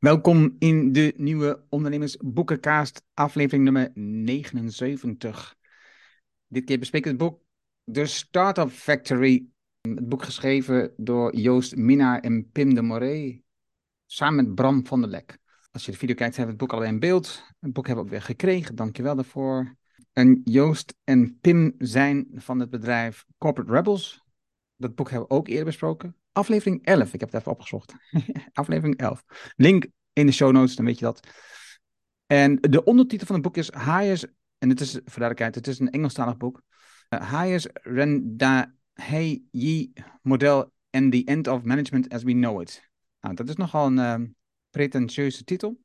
Welkom in de nieuwe Ondernemersboekenkaast, aflevering nummer 79. Dit keer bespreken we het boek The Startup Factory. Het boek geschreven door Joost Minnaar en Pim de Moray, samen met Bram van der Lek. Als je de video kijkt, hebben we het boek al in beeld. Het boek hebben we ook weer gekregen, dankjewel daarvoor. En Joost en Pim zijn van het bedrijf Corporate Rebels. Dat boek hebben we ook eerder besproken. Aflevering 11, ik heb het even opgezocht. Aflevering 11. Link in de show notes, dan weet je dat. En de ondertitel van het boek is Hayes, en het is voor duidelijkheid, het is een Engelstalig boek. Uh, Hayes Renda Hey Model and the End of Management as We Know It. Nou, dat is nogal een uh, pretentieuze titel.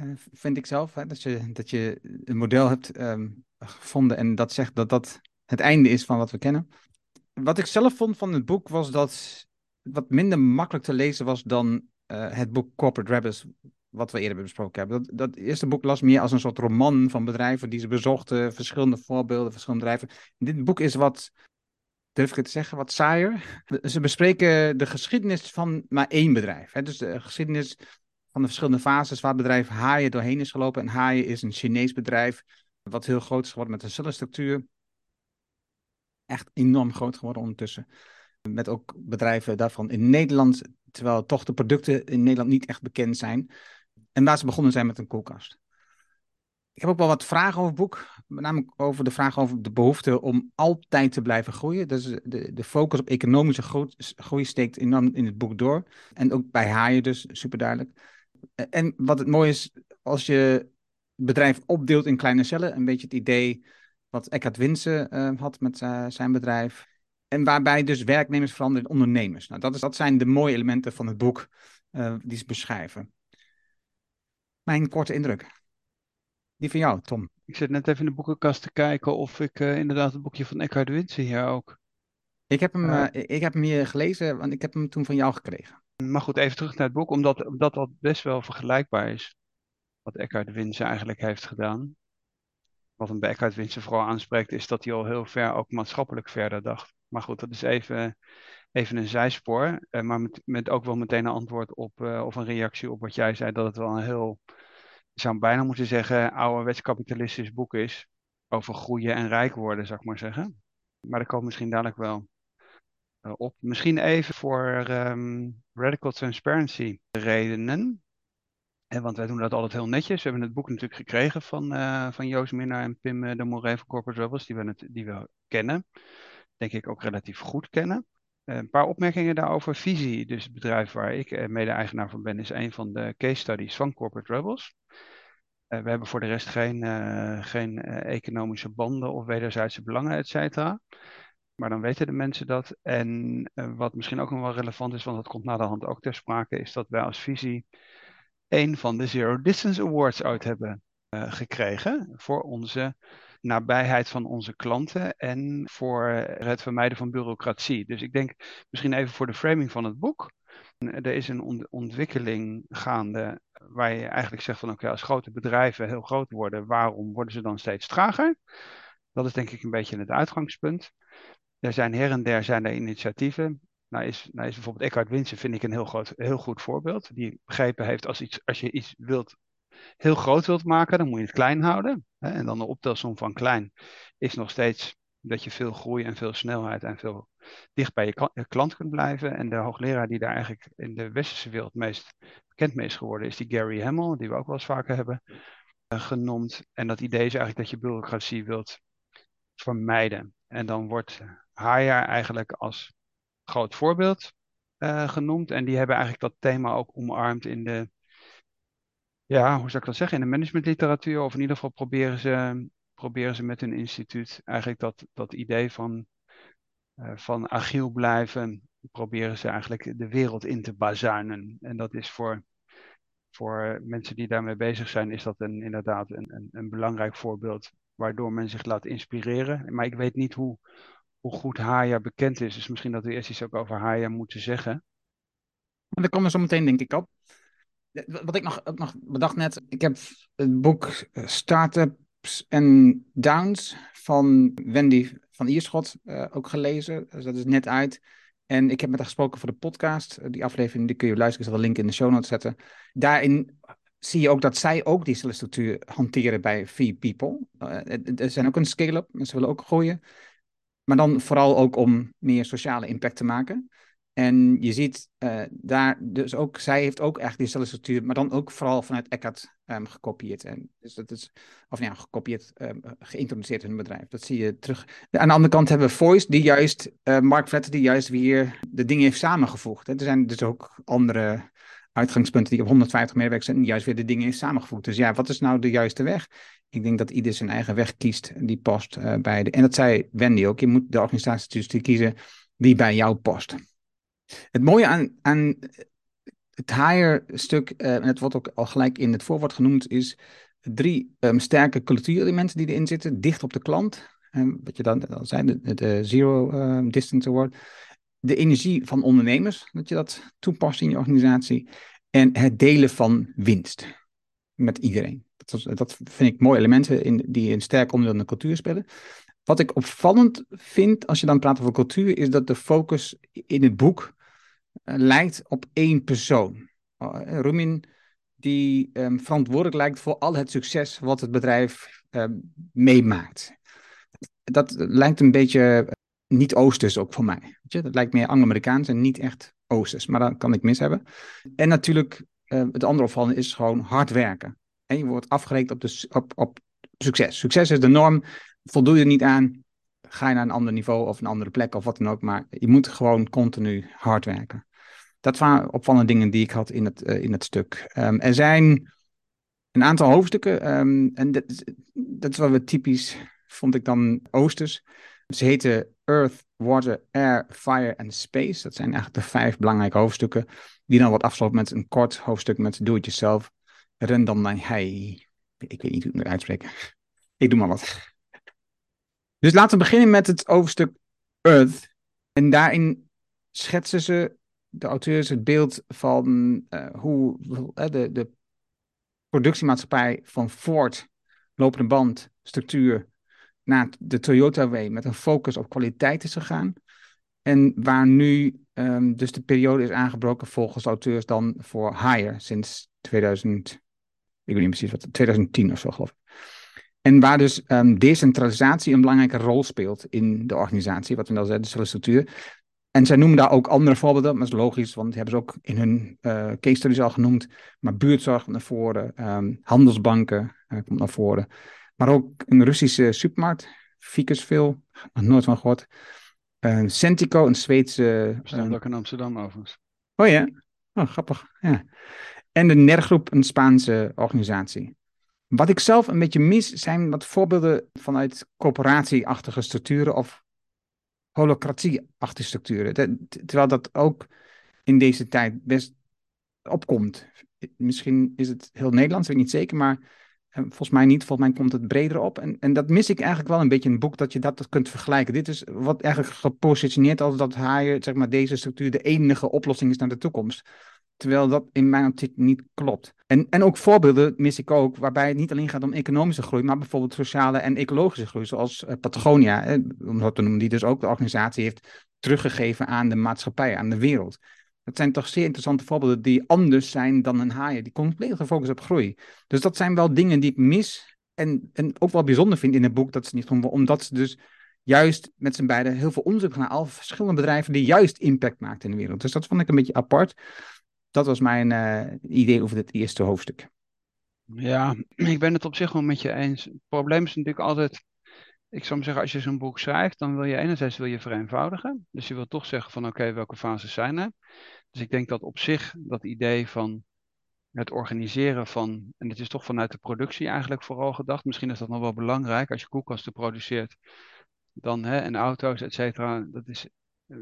Uh, vind ik zelf, hè, dat, je, dat je een model hebt um, gevonden en dat zegt dat dat het einde is van wat we kennen wat ik zelf vond van het boek was dat het wat minder makkelijk te lezen was dan uh, het boek Corporate Rebels, wat we eerder besproken hebben. Dat, dat eerste boek las meer als een soort roman van bedrijven die ze bezochten, verschillende voorbeelden, verschillende bedrijven. Dit boek is wat, durf ik het te zeggen, wat saaier. Ze bespreken de geschiedenis van maar één bedrijf. Hè? Dus de geschiedenis van de verschillende fases waar het bedrijf Haaien doorheen is gelopen. En Haaien is een Chinees bedrijf wat heel groot is geworden met een cellenstructuur echt enorm groot geworden ondertussen. Met ook bedrijven daarvan in Nederland, terwijl toch de producten in Nederland niet echt bekend zijn. En waar ze begonnen zijn met een koelkast. Ik heb ook wel wat vragen over het boek. Met name over de vraag over de behoefte om altijd te blijven groeien. Dus de, de focus op economische groei steekt enorm in het boek door. En ook bij haaien dus, super duidelijk. En wat het mooie is, als je het bedrijf opdeelt in kleine cellen, een beetje het idee wat Eckhart Winsen uh, had met uh, zijn bedrijf. En waarbij dus werknemers veranderen in ondernemers. Nou, dat, is, dat zijn de mooie elementen van het boek uh, die ze beschrijven. Mijn korte indruk. Die van jou, Tom. Ik zit net even in de boekenkast te kijken of ik inderdaad het boekje van Eckhart Winsen hier ook. Ik heb, hem, ik heb hem hier gelezen, want ik heb hem toen van jou gekregen. Maar goed, even terug naar het boek, omdat, omdat dat best wel vergelijkbaar is. Wat Eckhart Winsen eigenlijk heeft gedaan wat een bij Eckhart Winsen vooral aanspreekt, is dat hij al heel ver ook maatschappelijk verder dacht. Maar goed, dat is even, even een zijspoor. Uh, maar met, met ook wel meteen een antwoord op, uh, of een reactie op wat jij zei, dat het wel een heel, ik zou bijna moeten zeggen, ouderwets kapitalistisch boek is. Over groeien en rijk worden, zou ik maar zeggen. Maar dat komt misschien dadelijk wel uh, op. Misschien even voor um, radical transparency redenen. En want wij doen dat altijd heel netjes. We hebben het boek natuurlijk gekregen van, uh, van Joost Minnaar en Pim uh, de Moray van Corporate Rebels, die we, die kennen. Denk ik ook relatief goed kennen. Uh, een paar opmerkingen daarover. Visie, dus het bedrijf waar ik mede-eigenaar van ben, is een van de case studies van Corporate Rebels. we hebben voor de rest geen, geen economische banden of wederzijdse belangen, et cetera. Maar dan weten de mensen dat. En wat misschien ook nog wel relevant is, want dat komt na de hand ook ter sprake, is dat wij als visie een van de Zero Distance Awards uit hebben uh, gekregen voor onze nabijheid van onze klanten en voor het vermijden van bureaucratie. Dus ik denk misschien even voor de framing van het boek. Er is een ont ontwikkeling gaande waar je eigenlijk zegt van oké, als grote bedrijven heel groot worden, waarom worden ze dan steeds trager? Dat is denk ik een beetje het uitgangspunt. Er zijn her en der zijn er initiatieven. Nou is, nou is bijvoorbeeld Eckhart Winsen, vind ik een heel, groot, heel goed voorbeeld. Die begrepen heeft als, iets, als je iets wilt, heel groot wilt maken, dan moet je het klein houden. Hè? En dan de optelsom van klein is nog steeds dat je veel groei en veel snelheid en veel dicht bij je klant kunt blijven. En de hoogleraar die daar eigenlijk in de westerse wereld meest bekend mee is geworden, is die Gary Hamel, die we ook wel eens vaker hebben uh, genoemd. En dat idee is eigenlijk dat je bureaucratie wilt vermijden. En dan wordt Haya eigenlijk als groot voorbeeld uh, genoemd. En die hebben eigenlijk dat thema ook omarmd in de, ja, hoe zou ik dat zeggen, in de managementliteratuur. Of in ieder geval proberen ze, proberen ze met hun instituut eigenlijk dat, dat idee van, uh, van agiel blijven, proberen ze eigenlijk de wereld in te bazuinen. En dat is voor, voor mensen die daarmee bezig zijn, is dat een, inderdaad een, een belangrijk voorbeeld waardoor men zich laat inspireren. Maar ik weet niet hoe, hoe goed Haya bekend is. Dus misschien dat we eerst iets ook over Haya moeten zeggen. Daar komen we zo meteen denk ik op. Wat ik nog, nog bedacht net, ik heb het boek eh, Startups and Downs van Wendy van Ierschot uh, ook gelezen. Dus dat is net uit. En ik heb met haar gesproken voor de podcast. Die aflevering die kun je luisteren. Ik zal de link in de show notes zetten. Daarin zie je ook dat zij ook die structuur hanteren bij Feed People. er zijn ook een scale-up. Mensen willen ook groeien. Maar dan vooral ook om meer sociale impact te maken. En je ziet uh, daar dus ook, zij heeft ook eigenlijk diezelfde structuur, maar dan ook vooral vanuit Eckhart um, gekopieerd. En dus dat is, of ja, gekopieerd, um, geïntroduceerd in hun bedrijf. Dat zie je terug. Aan de andere kant hebben we Voice, die juist, uh, Mark Vletter, die juist weer de dingen heeft samengevoegd. Hè. Er zijn dus ook andere uitgangspunten die op 150 medewerkers zijn, juist weer de dingen heeft samengevoegd. Dus ja, wat is nou de juiste weg? Ik denk dat ieder zijn eigen weg kiest die past uh, bij de. En dat zei Wendy ook. Je moet de organisatie kiezen die bij jou past. Het mooie aan, aan het higher-stuk, uh, en het wordt ook al gelijk in het voorwoord genoemd, is drie um, sterke cultuurelementen die erin zitten. Dicht op de klant, um, wat je dan al zei, de, de Zero um, Distance Award. De energie van ondernemers, dat je dat toepast in je organisatie. En het delen van winst met iedereen. Dat, vind ik mooie elementen in, die een sterk onderdeel in de cultuur spelen. Wat ik opvallend vind als je dan praat over cultuur, is dat de focus in het boek uh, lijkt op één persoon. Uh, Rumin, die um, verantwoordelijk lijkt voor al het succes wat het bedrijf uh, meemaakt. Dat lijkt een beetje niet-Oosters ook voor mij. Weet je? Dat lijkt meer Anglo-Amerikaans en niet echt Oosters, maar dat kan ik mis hebben. En natuurlijk, het andere opvallende is gewoon hard werken. En je wordt afgerekend op, de, op, op succes. Succes is de norm voldoe je er niet aan, ga je naar een ander niveau of een andere plek of wat dan ook. Maar je moet gewoon continu hard werken. Dat waren opvallende dingen die ik had in het, uh, in het stuk. Um, er zijn een aantal hoofdstukken. Um, en dat, dat is wel weer typisch, vond ik dan Oosters. Ze heten Earth, Water, Air, Fire en Space. Dat zijn eigenlijk de vijf belangrijke hoofdstukken. Die dan wordt afgesloten met een kort hoofdstuk met Do It Yourself. Rendam Hey. Ik weet niet hoe ik het uitspreken. Ik doe maar wat. Dus laten we beginnen met het hoofdstuk Earth. En daarin schetsen ze, de auteurs, het beeld van uh, hoe uh, de, de productiemaatschappij van Ford, lopende band, structuur, naar de Toyota Way met een focus op kwaliteit is gegaan. En waar nu um, dus de periode is aangebroken volgens auteurs dan voor higher sinds 2000, ik weet niet precies wat, 2010 of zo geloof ik. En waar dus um, decentralisatie een belangrijke rol speelt in de organisatie, wat we dan zeggen, de structuur. En zij noemen daar ook andere voorbeelden, maar dat is logisch, want die hebben ze ook in hun uh, case studies al genoemd. Maar buurtzorg naar voren, um, handelsbanken uh, komt naar voren. Maar ook een Russische supermarkt, Ficusville, nog nooit van gehoord. Uh, Centico, een Zweedse... Bestaat ook in Amsterdam overigens. Oh ja, oh, grappig. Ja. En de NER-groep, een Spaanse organisatie. Wat ik zelf een beetje mis, zijn wat voorbeelden vanuit coöperatieachtige structuren of holocratie-achtige structuren. terwijl dat ook in deze tijd best opkomt. Misschien is het heel Nederlands, weet ik niet zeker, maar eh, volgens mij niet. Volgens mij komt het breder op. En, en dat mis ik eigenlijk wel een beetje in het boek, dat je dat kunt vergelijken. Dit is wat eigenlijk gepositioneerd als dat haaien, zeg maar, deze structuur de enige oplossing is naar de toekomst. Terwijl dat in mijn optiek niet klopt. En, en ook voorbeelden mis ik ook, waarbij het niet alleen gaat om economische groei, maar bijvoorbeeld sociale en ecologische groei, zoals uh, Patagonia, om dat te noemen, die dus ook de organisatie heeft teruggegeven aan de maatschappij, aan de wereld. Dat zijn toch zeer interessante voorbeelden die anders zijn dan een haaien, die compleet gefocust op groei. Dus dat zijn wel dingen die ik mis en, en ook wel bijzonder vind in het boek, dat ze niet omdat ze dus juist met z'n beiden heel veel onderzoek naar al verschillende bedrijven die juist impact maken in de wereld. Dus dat vond ik een beetje apart dat was mijn uh, idee over het eerste hoofdstuk. Ja, ik ben het op zich wel met je eens. Het probleem is natuurlijk altijd, ik zou maar zeggen, als je zo'n boek schrijft, dan wil je enerzijds wil je vereenvoudigen. Dus je wil toch zeggen van oké, welke fases zijn er? Dus ik denk dat op zich dat idee van het organiseren van, en het is toch vanuit de productie eigenlijk vooral gedacht. Misschien is dat nog wel belangrijk als je koelkasten produceert, dan hè, en auto's, et cetera. Dat is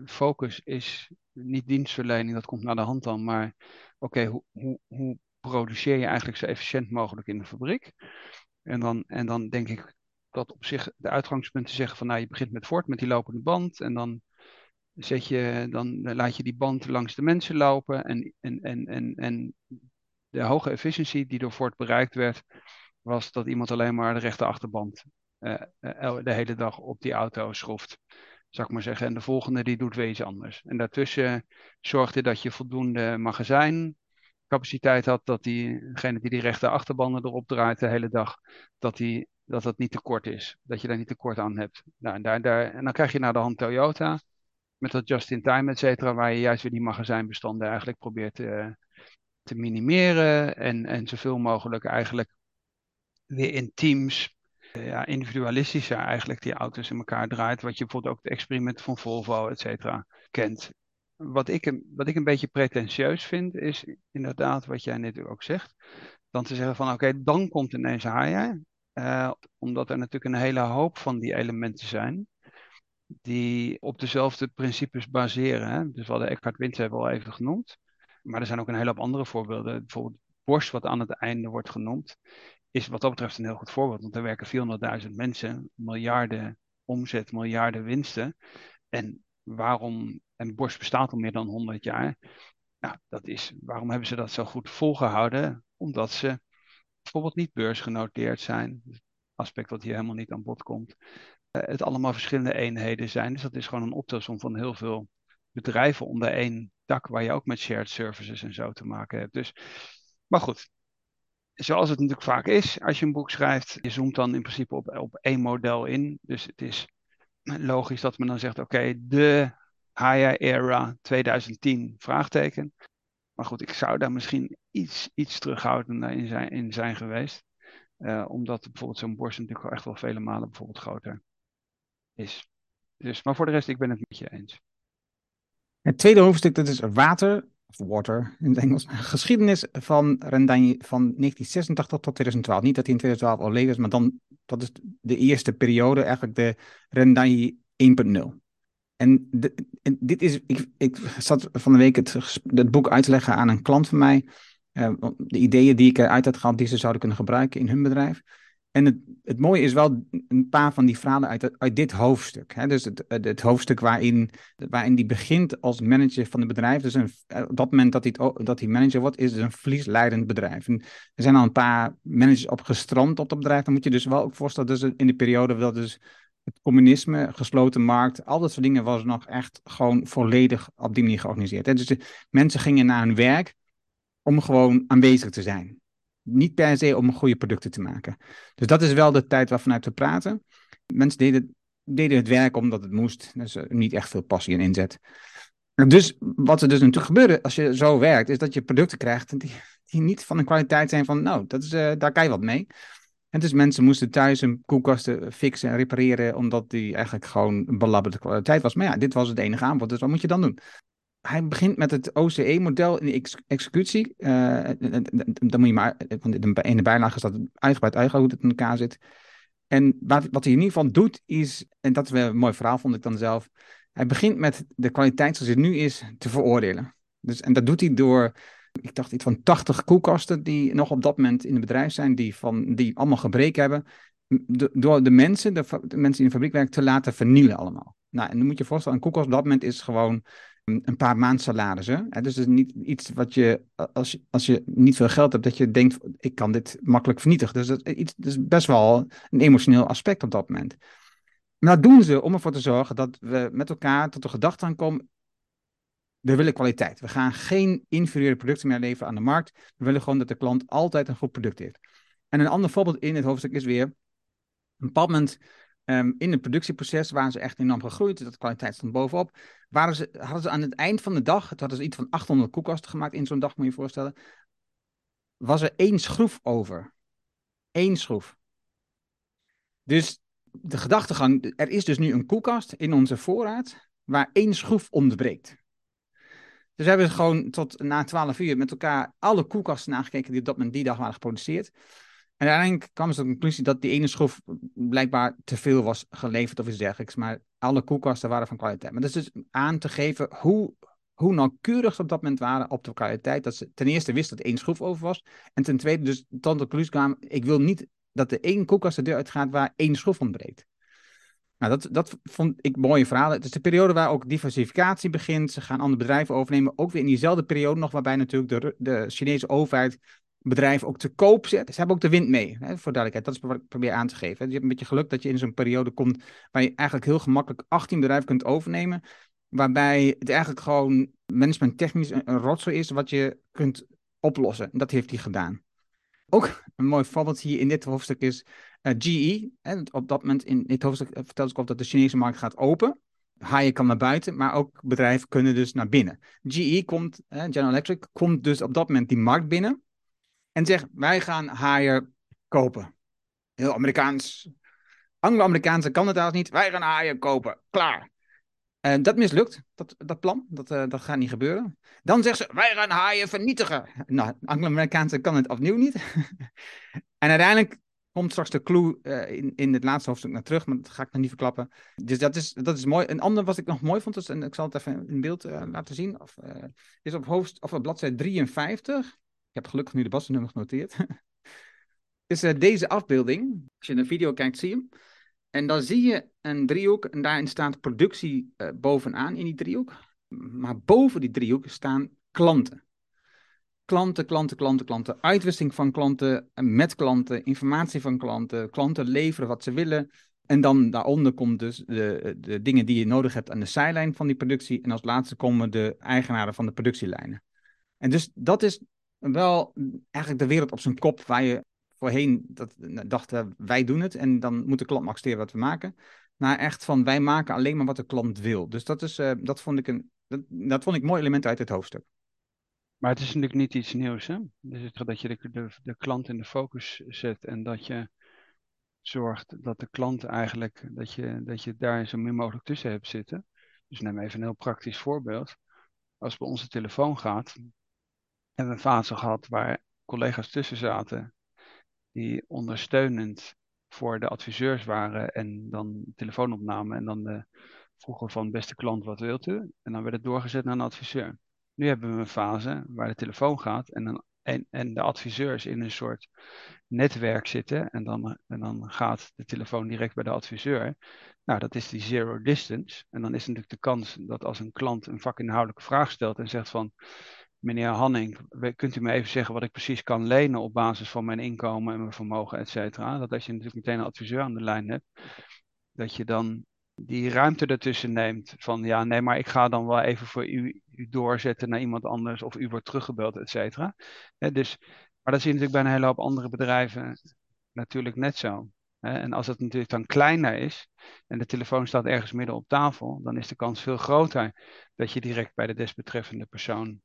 focus is niet dienstverlening, dat komt naar de hand dan, maar oké, hoe, hoe, hoe produceer je eigenlijk zo efficiënt mogelijk in de fabriek? En dan, en dan denk ik dat op zich de uitgangspunten zeggen van nou je begint met voort met die lopende band en dan zet je, dan laat je die band langs de mensen lopen en, en, en, en, en de hoge efficiëntie die door Ford bereikt werd, was dat iemand alleen maar de rechte achterband uh, uh, de hele dag op die auto schroeft. Zou ik maar zeggen. En de volgende die doet weer iets anders. En daartussen zorgde dat je voldoende magazijncapaciteit had, dat diegene die die rechte achterbanden erop draait de hele dag, dat die, dat dat niet te kort is. Dat je daar niet tekort aan hebt. Nou, en, daar, daar, en dan krijg je naar de hand Toyota, met dat just-in-time, et cetera, waar je juist weer die magazijnbestanden eigenlijk probeert te, te minimeren en, en zoveel mogelijk eigenlijk weer in teams ja, individualistischer eigenlijk die auto's in elkaar draait. Wat je bijvoorbeeld ook het experiment van Volvo, et cetera, kent. Wat ik, wat ik een beetje pretentieus vind, is inderdaad wat jij net ook zegt. Dan te zeggen van oké, dan komt ineens Haya. Uh, omdat er natuurlijk een hele hoop van die elementen zijn. Die op dezelfde principes baseren. Hè? Dus we hadden Eckhart Winter al even genoemd. Maar er zijn ook een hele hoop andere voorbeelden. Bijvoorbeeld Bosch, wat aan het einde wordt genoemd is wat dat betreft een heel goed voorbeeld. Want er werken 400.000 mensen, miljarden omzet, miljarden winsten. En waarom, en Bosch bestaat al meer dan 100 jaar. Nou, dat is, waarom hebben ze dat zo goed volgehouden? Omdat ze bijvoorbeeld niet beursgenoteerd zijn. Aspect wat hier helemaal niet aan bod komt. Uh, het allemaal verschillende eenheden zijn. Dus dat is gewoon een optelsom van heel veel bedrijven onder één dak, waar je ook met shared services en zo te maken hebt. Dus, maar goed, zoals het natuurlijk vaak is als je een boek schrijft, je zoomt dan in principe op, op één model in. Dus het is logisch dat men dan zegt, oké, de Haya Era 2010, vraagteken. Maar goed, ik zou daar misschien iets, iets terughoudender in zijn, in zijn geweest. Uh, omdat bijvoorbeeld zo'n borst natuurlijk echt wel vele malen bijvoorbeeld groter is. Dus, maar voor de rest, ik ben het met je eens. Het tweede hoofdstuk, dat is water water in het Engels, geschiedenis van Rendanje van 1986 tot 2012. Niet dat hij in 2012 al leeg is, maar dan, dat is de eerste periode, eigenlijk de Rendanje 1.0. En, dit is, ik, ik zat van de week het, het boek uit te leggen aan een klant van mij. Uh, de ideeën die ik eruit had gehaald, die ze zouden kunnen gebruiken in hun bedrijf. En het, het mooie is wel een paar van die verhalen uit, uit dit hoofdstuk. Hè? Dus het, het, hoofdstuk waarin, waarin die begint als manager van het bedrijf. Dus een, op dat moment dat hij, dat hij manager wordt, is het een verliesleidend bedrijf. En er zijn al een paar managers op gestrand op dat bedrijf. Dan moet je dus wel ook voorstellen, dus in de periode dat dus het communisme, gesloten markt, al dat soort dingen was nog echt gewoon volledig op die manier georganiseerd. Hè? Dus mensen gingen naar hun werk om gewoon aanwezig te zijn. Niet per se om goede producten te maken. Dus dat is wel de tijd waarvanuit we praten. Mensen deden, deden het werk omdat het moest. Dus niet echt veel passie en inzet. Dus wat er dus natuurlijk gebeurde als je zo werkt, is dat je producten krijgt die, die niet van de kwaliteit zijn van, nou, dat is, uh, daar kan je wat mee. En dus mensen moesten thuis hun koelkasten fixen en repareren, omdat die eigenlijk gewoon een belabberde kwaliteit was. Maar ja, dit was het enige aanbod, dus wat moet je dan doen? Hij begint met het OCE-model in de executie. Uh, dan moet je maar, in de bijlage staat uitgebreid hoe het in elkaar zit. En wat, wat hij in ieder geval doet is, en dat is een mooi verhaal vond ik dan zelf, hij begint met de kwaliteit zoals het nu is te veroordelen. Dus, en dat doet hij door, ik dacht iets van 80 koelkasten die nog op dat moment in het bedrijf zijn, die, van, die allemaal gebreken hebben, door de mensen, de, mensen die in de fabriek werken, te laten vernieuwen allemaal. Nou, en dan moet je je voorstellen, een koelkast op dat moment is gewoon een paar maandsalarissen. Hè? Dus het is niet iets wat je als, je, als je niet veel geld hebt, dat je denkt, ik kan dit makkelijk vernietigen. Dus dat, dat is best wel een emotioneel aspect op dat moment. Maar dat doen ze om ervoor te zorgen dat we met elkaar tot de gedachte aankomen, we willen kwaliteit. We gaan geen inferieure producten meer leveren aan de markt. We willen gewoon dat de klant altijd een goed product heeft. En een ander voorbeeld in het hoofdstuk is weer, een bepaald moment Ehm, in het productieproces waren ze echt enorm gegroeid. Dat kwaliteit stond bovenop. Waren ze, hadden ze aan het eind van de dag, het hadden ze iets van 800 koelkasten gemaakt in zo'n dag, moet je je voorstellen. Was er één schroef over. Eén schroef. Dus de gedachtegang, er is dus nu een koelkast in onze voorraad waar één schroef ontbreekt. Dus we hebben gewoon tot na 12 uur met elkaar alle koelkasten nagekeken die op dat moment die dag waren geproduceerd. En uiteindelijk kwam ze tot de conclusie dat die ene schroef blijkbaar te veel was geleverd of iets dergelijks. Maar alle koelkasten waren van kwaliteit. Maar dat is dus aan te geven hoe, hoe nauwkeurig ze op dat moment waren op de kwaliteit. Dat ze ten eerste wisten dat één schroef over was. En ten tweede dus tot de conclusie kwamen, ik wil niet dat er één koelkast de deur uitgaat waar één schroef ontbreekt. Nou, dat, dat vond ik mooie verhalen. Het is de periode waar ook diversificatie begint. Ze gaan andere bedrijven overnemen. Ook weer in diezelfde periode nog waarbij natuurlijk de, de Chinese overheid bedrijven ook te koop zet. Ze hebben ook de wind mee, hè, voor duidelijkheid. Dat is wat ik probeer aan te geven. Je hebt een beetje geluk dat je in zo'n periode komt waar je eigenlijk heel gemakkelijk 18 bedrijven kunt overnemen. Waarbij het eigenlijk gewoon management technisch een, rotzooi is wat je kunt oplossen. En dat heeft hij gedaan. Ook een mooi voorbeeld hier in dit hoofdstuk is uh, GE. Op dat moment in dit hoofdstuk vertelt ik ook dat de Chinese markt gaat open. Haaien kan naar buiten, maar ook bedrijven kunnen dus naar binnen. GE komt, General Electric, komt dus op dat moment die markt binnen en zegt: Wij gaan haaien kopen. Heel Amerikaans. Anglo-Amerikaanse kan het daar niet. Wij gaan haaien kopen. Klaar. En dat mislukt, dat, dat plan. Dat, uh, dat gaat niet gebeuren. Dan zegt ze: Wij gaan haaien vernietigen. Nou, Anglo-Amerikaanse kan het opnieuw niet. en uiteindelijk komt straks de clue uh, in, in het laatste hoofdstuk naar terug, maar dat ga ik nog niet verklappen. Dus dat is, dat is mooi. Een ander wat ik nog mooi vond, is, en ik zal het even in beeld uh, laten zien, of, is op, hoofd, of op bladzijde 53. Ik heb gelukkig nu de basnummer genoteerd. is deze afbeelding. Als je in de video kijkt, zie je hem. En dan zie je een driehoek en daarin staat productie bovenaan in die driehoek. Maar boven die driehoek staan klanten klanten, klanten, klanten, klanten, uitwisseling van klanten met klanten, informatie van klanten, klanten leveren wat ze willen. En dan daaronder komt dus de, de dingen die je nodig hebt aan de zijlijn van die productie. En als laatste komen de eigenaren van de productielijnen. En dus dat is wel eigenlijk de wereld op zijn kop waar je voorheen dat, dachten wij doen het en dan moet de klant accepteren wat we maken. Maar echt van wij maken alleen maar wat de klant wil. Dus dat, is, uh, dat, vond ik een, dat, vond ik mooi element uit het hoofdstuk. Maar het is natuurlijk niet iets nieuws, hè? Dus dat je de, de, de klant in de focus zet en dat je zorgt dat de klant eigenlijk, dat je, dat je daar zo min mogelijk tussen hebt zitten. Dus neem even een heel praktisch voorbeeld. Als het bij onze telefoon gaat, hebben een fase gehad waar collega's tussen zaten die ondersteunend voor de adviseurs waren en dan telefoon opnamen en dan de, vroegen van beste klant wat wilt u? En dan werd het doorgezet naar een adviseur. Nu hebben we een fase waar de telefoon gaat en, en, en de adviseurs in een soort netwerk zitten. En dan, en dan gaat de telefoon direct bij de adviseur. Nou, dat is die zero distance. En dan is natuurlijk de kans dat als een klant een vakinhoudelijke vraag stelt en zegt van meneer Hanning, kunt u me even zeggen wat ik precies kan lenen op basis van mijn inkomen en mijn vermogen, et cetera. Dat als je natuurlijk meteen een adviseur aan de lijn hebt, dat je dan die ruimte ertussen neemt. Van ja, nee, maar ik ga dan wel even voor u, u doorzetten naar iemand anders of u wordt teruggebeld, et cetera. dus, maar dat zie je natuurlijk bij een hele hoop andere bedrijven natuurlijk net zo. En als het natuurlijk dan kleiner is en de telefoon staat ergens midden op tafel, dan is de kans veel groter dat je direct bij de desbetreffende persoon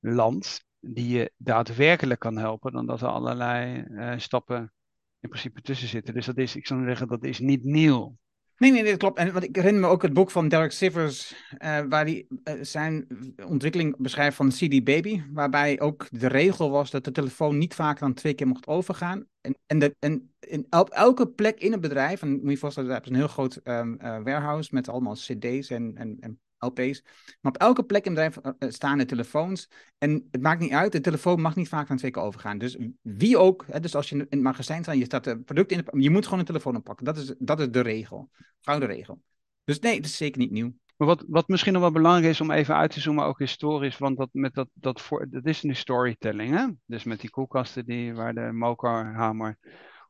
landt, die je daadwerkelijk kan helpen, dan dat er allerlei uh, stappen in principe tussen zitten. Dus dat is, ik zou zeggen, dat is niet nieuw. Nee, nee, dat klopt. En wat ik herinner me ook het boek van Derek Sivers, uh, waar hij uh, zijn ontwikkeling beschrijft van CD Baby, waarbij ook de regel was dat de telefoon niet vaker dan twee keer mocht overgaan. En, en, de, en in, op elke plek in het bedrijf, en moet je voorstellen, hebben ze een heel groot uh, warehouse met allemaal CD's en, en, en LP's. Maar op elke plek in het bedrijf uh, staan de telefoons. En het maakt niet uit, de telefoon mag niet vaak dan twee keer overgaan. Dus wie ook, hè, dus als je in het magazijn staat, je staat een product in, je moet gewoon een telefoon oppakken. Dat is, dat is de regel, gouden regel. Dus nee, dat is zeker niet nieuw. Maar wat, wat misschien nog wel belangrijk is om even uit te zoomen, ook historisch, want dat, met dat, dat, voor, dat is nu storytelling, hè? Dus met die koelkasten die, waar de mokerhamer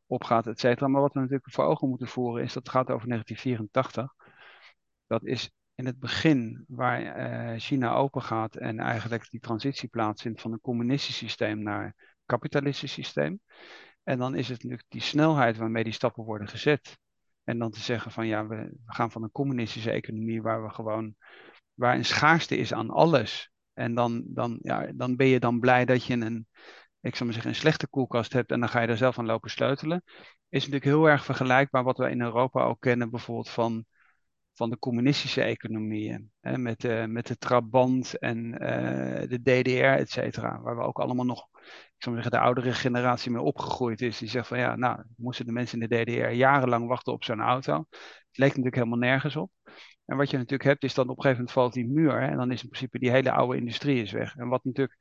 op gaat, et cetera. Maar wat we natuurlijk voor ogen moeten voeren is dat het gaat over 1984. Dat is in het begin, waar uh, China open gaat en eigenlijk die transitie plaatsvindt van een communistisch systeem naar een kapitalistisch systeem. En dan is het natuurlijk die snelheid waarmee die stappen worden gezet. En dan te zeggen van ja, we, we gaan van een communistische economie waar we gewoon, waar een schaarste is aan alles. En dan, dan, ja, dan ben je dan blij dat je een, ik zou maar zeggen, een slechte koelkast hebt en dan ga je er zelf aan lopen sleutelen. Is natuurlijk heel erg vergelijkbaar wat we in Europa ook kennen, bijvoorbeeld van van de communistische economieën. Hè, met, de, met de Trabant en uh, de DDR, et cetera. Waar we ook allemaal nog, ik zou zeggen, de oudere generatie mee opgegroeid is. Die zegt van ja, nou, moesten de mensen in de DDR jarenlang wachten op zo'n auto. Het leek natuurlijk helemaal nergens op. En wat je natuurlijk hebt, is dan op een gegeven moment valt die muur. Hè, en dan is in principe die hele oude industrie is weg. En wat natuurlijk,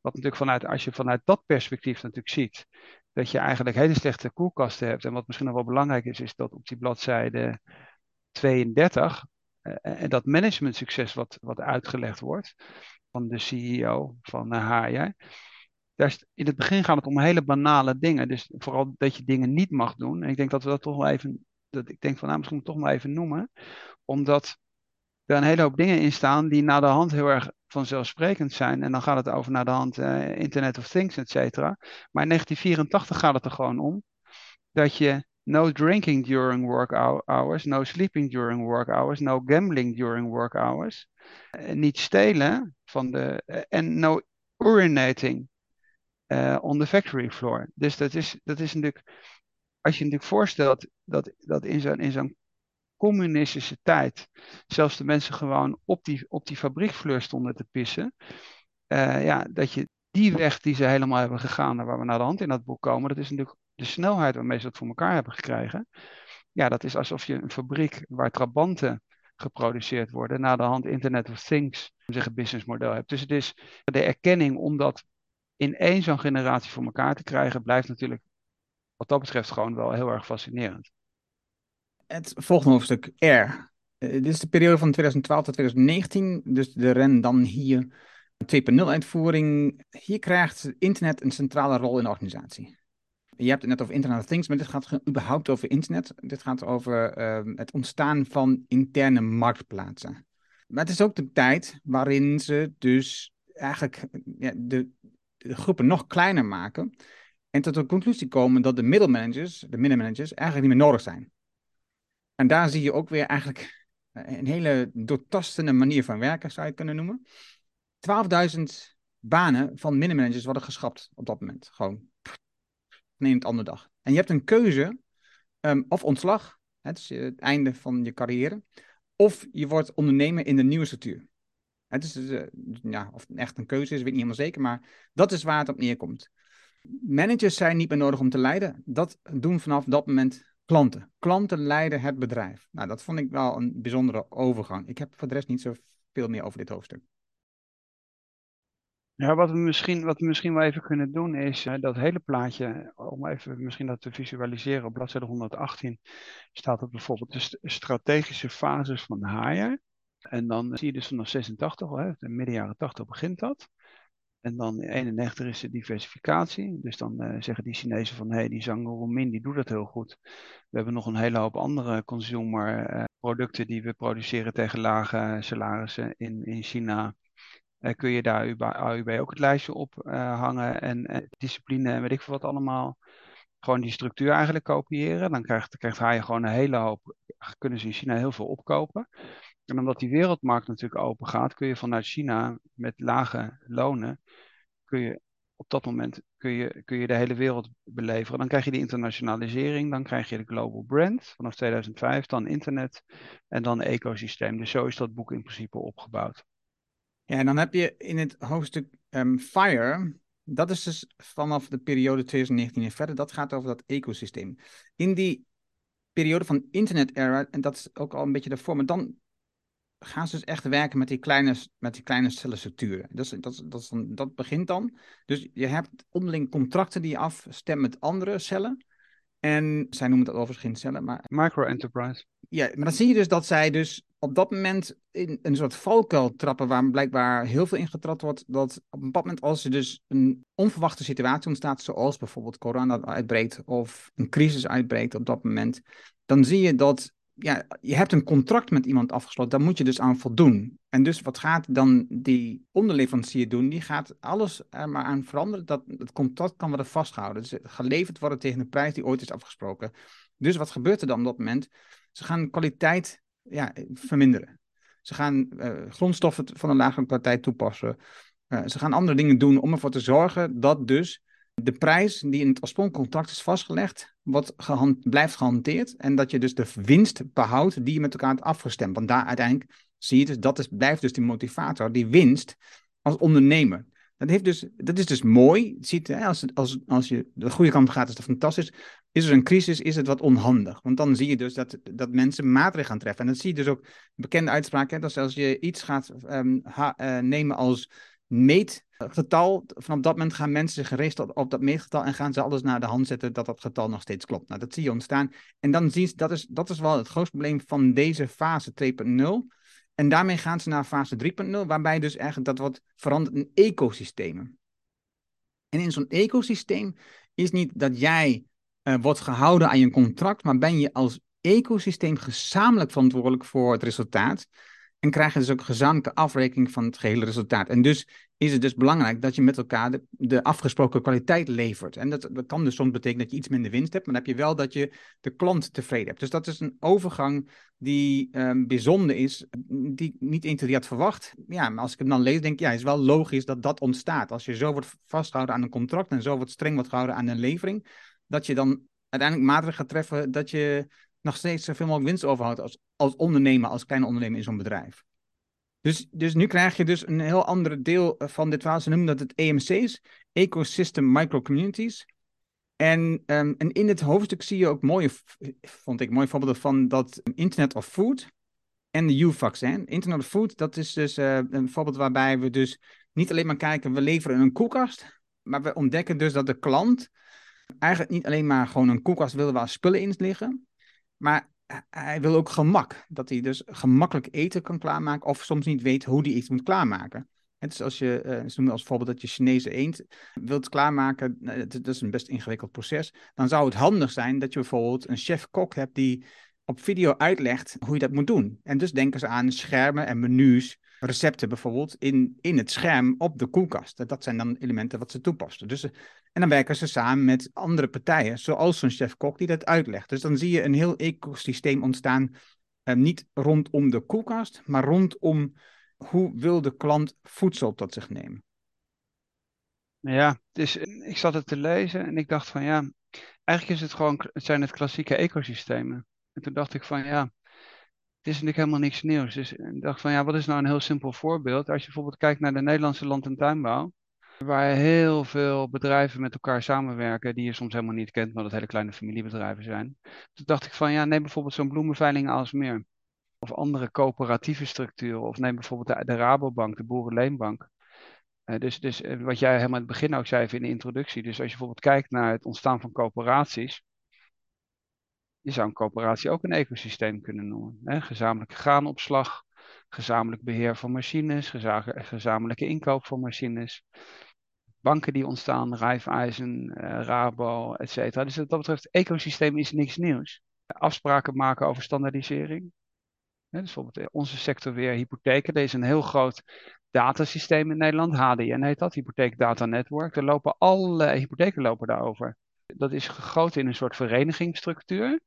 wat natuurlijk vanuit, als je vanuit dat perspectief natuurlijk ziet, dat je eigenlijk hele slechte koelkasten hebt. En wat misschien nog wel belangrijk is, is dat op die bladzijde 32 uh, eh, en dat management succes wat, wat uitgelegd wordt van de CEO van uh, daar in het begin gaat het om hele banale dingen. Dus vooral dat je dingen niet mag doen. En ik denk dat we dat toch wel even, dat ik denk van nou, misschien toch maar even noemen. Omdat er een hele hoop dingen in staan die na de hand heel erg vanzelfsprekend zijn. En dan gaat het over naar de hand uh, Internet of Things, et cetera. Maar in 1984 gaat het er gewoon om dat je no drinking during work hours, no sleeping during work hours, no gambling during work hours, uh, niet stelen van de uh, en no urinating on the factory floor. Dus dat is, dat is natuurlijk, als je natuurlijk voorstelt dat, dat in zo'n in zo'n communistische tijd zelfs de mensen gewoon op die, op die fabriekvloer stonden te pissen. Ja, dat je die weg die ze helemaal hebben gegaan, waar we naar de hand in dat boek komen, dat is natuurlijk de snelheid waarmee ze dat voor elkaar hebben gekregen. Ja, dat is alsof je een fabriek waar trabanten geproduceerd worden, naar de hand Internet of Things, zeggen businessmodel hebt. Dus het is de erkenning om dat in één zo'n generatie voor elkaar te krijgen, blijft natuurlijk wat dat betreft gewoon wel heel erg fascinerend het volgende hoofdstuk, R. Uh, dit is de periode van 2012 tot 2019, dus de ren dan hier 2.0 uitvoering. Hier krijgt internet een centrale rol in de organisatie. Je hebt het net over Internet of Things, maar dit gaat überhaupt over internet. Dit gaat over uh, het ontstaan van interne marktplaatsen. Maar het is ook de tijd waarin ze dus eigenlijk ja, de, de groepen nog kleiner maken. En tot de conclusie komen dat de middelmanagers, de middenmanagers, eigenlijk niet meer nodig zijn. En daar zie je ook weer eigenlijk een hele doortastende manier van werken, zou je het kunnen noemen. 12.000 banen van minnemanagers worden geschrapt op dat moment. Gewoon van een andere dag. En je hebt een keuze, um, of ontslag, het is het einde van je carrière, of je wordt ondernemer in de nieuwe structuur. Het is dus, uh, ja, of het echt een keuze is, weet ik niet helemaal zeker, maar dat is waar het op neerkomt. Managers zijn niet meer nodig om te leiden. Dat doen vanaf dat moment klanten. Klanten leiden het bedrijf. Nou, dat vond ik wel een bijzondere overgang. Ik heb voor de rest niet zoveel meer over dit hoofdstuk. Ja, wat we misschien, wat misschien wel even kunnen doen is uh, dat hele plaatje, om even misschien dat te visualiseren, op bladzijde 118 staat er bijvoorbeeld de strategische fases van Haier. En dan zie je dus vanaf 86, hè, de midden jaren 80 begint dat. En dan 91 is de diversificatie. Dus dan uh, zeggen die Chinezen van hé, hey, die Zhang die doet dat heel goed. We hebben nog een hele hoop andere consumer uh, producten die we produceren tegen lage salarissen in, in China. Uh, kun je daar AUB ook het lijstje op hangen en discipline en weet ik veel wat allemaal. Gewoon die structuur eigenlijk kopiëren. Dan krijgt, krijgt hij gewoon een hele hoop, kunnen ze in China heel veel opkopen. En omdat die wereldmarkt natuurlijk open gaat, kun je vanuit China met lage lonen, kun je op dat moment kun je, kun je de hele wereld beleveren. Dan krijg je de internationalisering, dan krijg je de global brand vanaf 2005, dan internet en dan ecosysteem. Dus zo is dat boek in principe opgebouwd. Ja, en dan heb je in het hoofdstuk um, Fire, dat is dus vanaf de periode 2019 en verder, dat gaat over dat ecosysteem. In die periode van internet era, en dat is ook al een beetje de maar dan gaan ze dus echt werken met die kleine, met die kleine cellenstructuren. Dat, dat, dat, dat begint dan. Dus je hebt onderling contracten die je afstemt met andere cellen. En zij noemen dat overigens geen cellen, maar... Micro-enterprise. Ja, maar dan zie je dus dat zij dus op dat moment in een soort valkuil trappen waar blijkbaar heel veel ingetrapt wordt. Dat op een bepaald moment als er dus een onverwachte situatie ontstaat, zoals bijvoorbeeld corona uitbreekt of een crisis uitbreekt op dat moment, dan zie je dat ja, je hebt een contract met iemand afgesloten, daar moet je dus aan voldoen. En dus wat gaat dan die onderleverancier doen? Die gaat alles er maar aan veranderen dat het contract kan worden vastgehouden. Dus geleverd worden tegen de prijs die ooit is afgesproken. Dus wat gebeurt er dan op dat moment? Ze gaan kwaliteit ja, verminderen. Ze gaan uh, grondstoffen van een lagere kwaliteit toepassen. Uh, ze gaan andere dingen doen om ervoor te zorgen dat dus de prijs die in het oorspronkelijk contract is vastgelegd, wat blijft gehanteerd. En dat je dus de winst behoudt die je met elkaar hebt afgestemd. Want daar uiteindelijk zie je dus, dat is, blijft dus die motivator, die winst als ondernemer. Dat, heeft dus, dat is dus mooi. ziet, hè, als, als, als je de goede kant gaat, is dat fantastisch. Is er een crisis, is het wat onhandig. Want dan zie je dus dat, dat mensen maatregelen gaan treffen. En dat zie je dus ook, bekende uitspraak, hè, dat als je iets gaat ha, uh, nemen als meetgetal. Vanaf dat moment gaan mensen zich richten op, dat meetgetal en gaan ze alles naar de hand zetten dat dat getal nog steeds klopt. Nou, dat zie je ontstaan. En dan zien ze, dat is, dat is wel het grootste probleem van deze fase 2.0. En daarmee gaan ze naar fase 3.0, waarbij dus eigenlijk dat wordt veranderd in ecosystemen. En in zo'n ecosysteem is niet dat jij uh, wordt gehouden aan je contract, maar ben je als ecosysteem gezamenlijk verantwoordelijk voor het resultaat. En krijg je dus ook gezamenlijke afrekening van het gehele resultaat. En dus is het dus belangrijk dat je met elkaar de, afgesproken kwaliteit levert. En dat, dat kan dus soms betekenen dat je iets minder winst hebt, maar dan heb je wel dat je de klant tevreden hebt. Dus dat is een overgang die um, bijzonder is, die niet iedereen had verwacht. Ja, maar als ik hem dan lees, denk ik, ja, is wel logisch dat dat ontstaat. Als je zo wordt vastgehouden aan een contract en zo wordt streng wordt gehouden aan een levering, dat je dan uiteindelijk maatregelen gaat treffen dat je nog steeds zoveel mogelijk winst overhoudt als, als ondernemer, als kleine ondernemer in zo'n bedrijf. Dus, dus nu krijg je dus een heel ander deel van dit verhaal. Ze noemen dat het EMC's, Ecosystem Microcommunities. En, um, en in het hoofdstuk zie je ook mooie, vond ik, mooie voorbeelden van dat Internet of Food en de. Hè. Internet of Food, dat is dus uh, een voorbeeld waarbij we dus niet alleen maar kijken, we leveren een koelkast, maar we ontdekken dus dat de klant eigenlijk niet alleen maar gewoon een koelkast wil waar spullen in liggen, maar hij wil ook gemak. Dat hij dus gemakkelijk eten kan klaarmaken of soms niet weet hoe hij iets moet klaarmaken. Het is als je, uh, ze noemen als voorbeeld dat je Chinese eend wilt klaarmaken, dat is een best ingewikkeld proces. Dan zou het handig zijn dat je bijvoorbeeld een chef-kok hebt die op video uitlegt hoe je dat moet doen. En dus denken ze aan schermen en menus recepten bijvoorbeeld in, in het scherm op de koelkast. Dat zijn dan elementen wat ze toepassen. Dus, eh, en dan werken ze samen met andere partijen, zoals zo'n chef-kok die dat uitlegt. Dus dan zie je een heel ecosysteem ontstaan, eh, niet rondom de koelkast, maar rondom hoe wil de klant voedsel tot zich nemen. Ja, dus ik zat het te lezen en ik dacht van ja, eigenlijk is het gewoon, het zijn het klassieke ecosystemen. En toen dacht ik van ja, is natuurlijk helemaal niks nieuws. Dus ik dacht van ja, wat is nou een heel simpel voorbeeld? Als je bijvoorbeeld kijkt naar de Nederlandse land- en tuinbouw, waar heel veel bedrijven met elkaar samenwerken, die je soms helemaal niet kent, maar dat hele kleine familiebedrijven zijn. Toen dacht ik van ja, neem bijvoorbeeld zo'n bloemenveiling als meer. Of andere coöperatieve structuren. Of neem bijvoorbeeld de, Rabobank, de Boerenleenbank. Uh, dus, dus uh, wat jij helemaal in het begin ook zei in de introductie. Dus als je bijvoorbeeld kijkt naar het ontstaan van coöperaties je zou een coöperatie ook een ecosysteem kunnen noemen. Hè? Gezamenlijke graanopslag, gezamenlijk beheer van machines, gezamenlijke inkoop van machines. Banken die ontstaan, Raiffeisen, uh, Rabo, et cetera. Dus wat dat betreft, ecosysteem is niks nieuws. Afspraken maken over standaardisering. dus bijvoorbeeld eh, onze sector weer hypotheken. Er is een heel groot datasysteem in Nederland, HDN heet dat, Hypotheek Data Network. Er lopen alle hypotheken lopen daarover. Dat is gegoten in een soort verenigingsstructuur.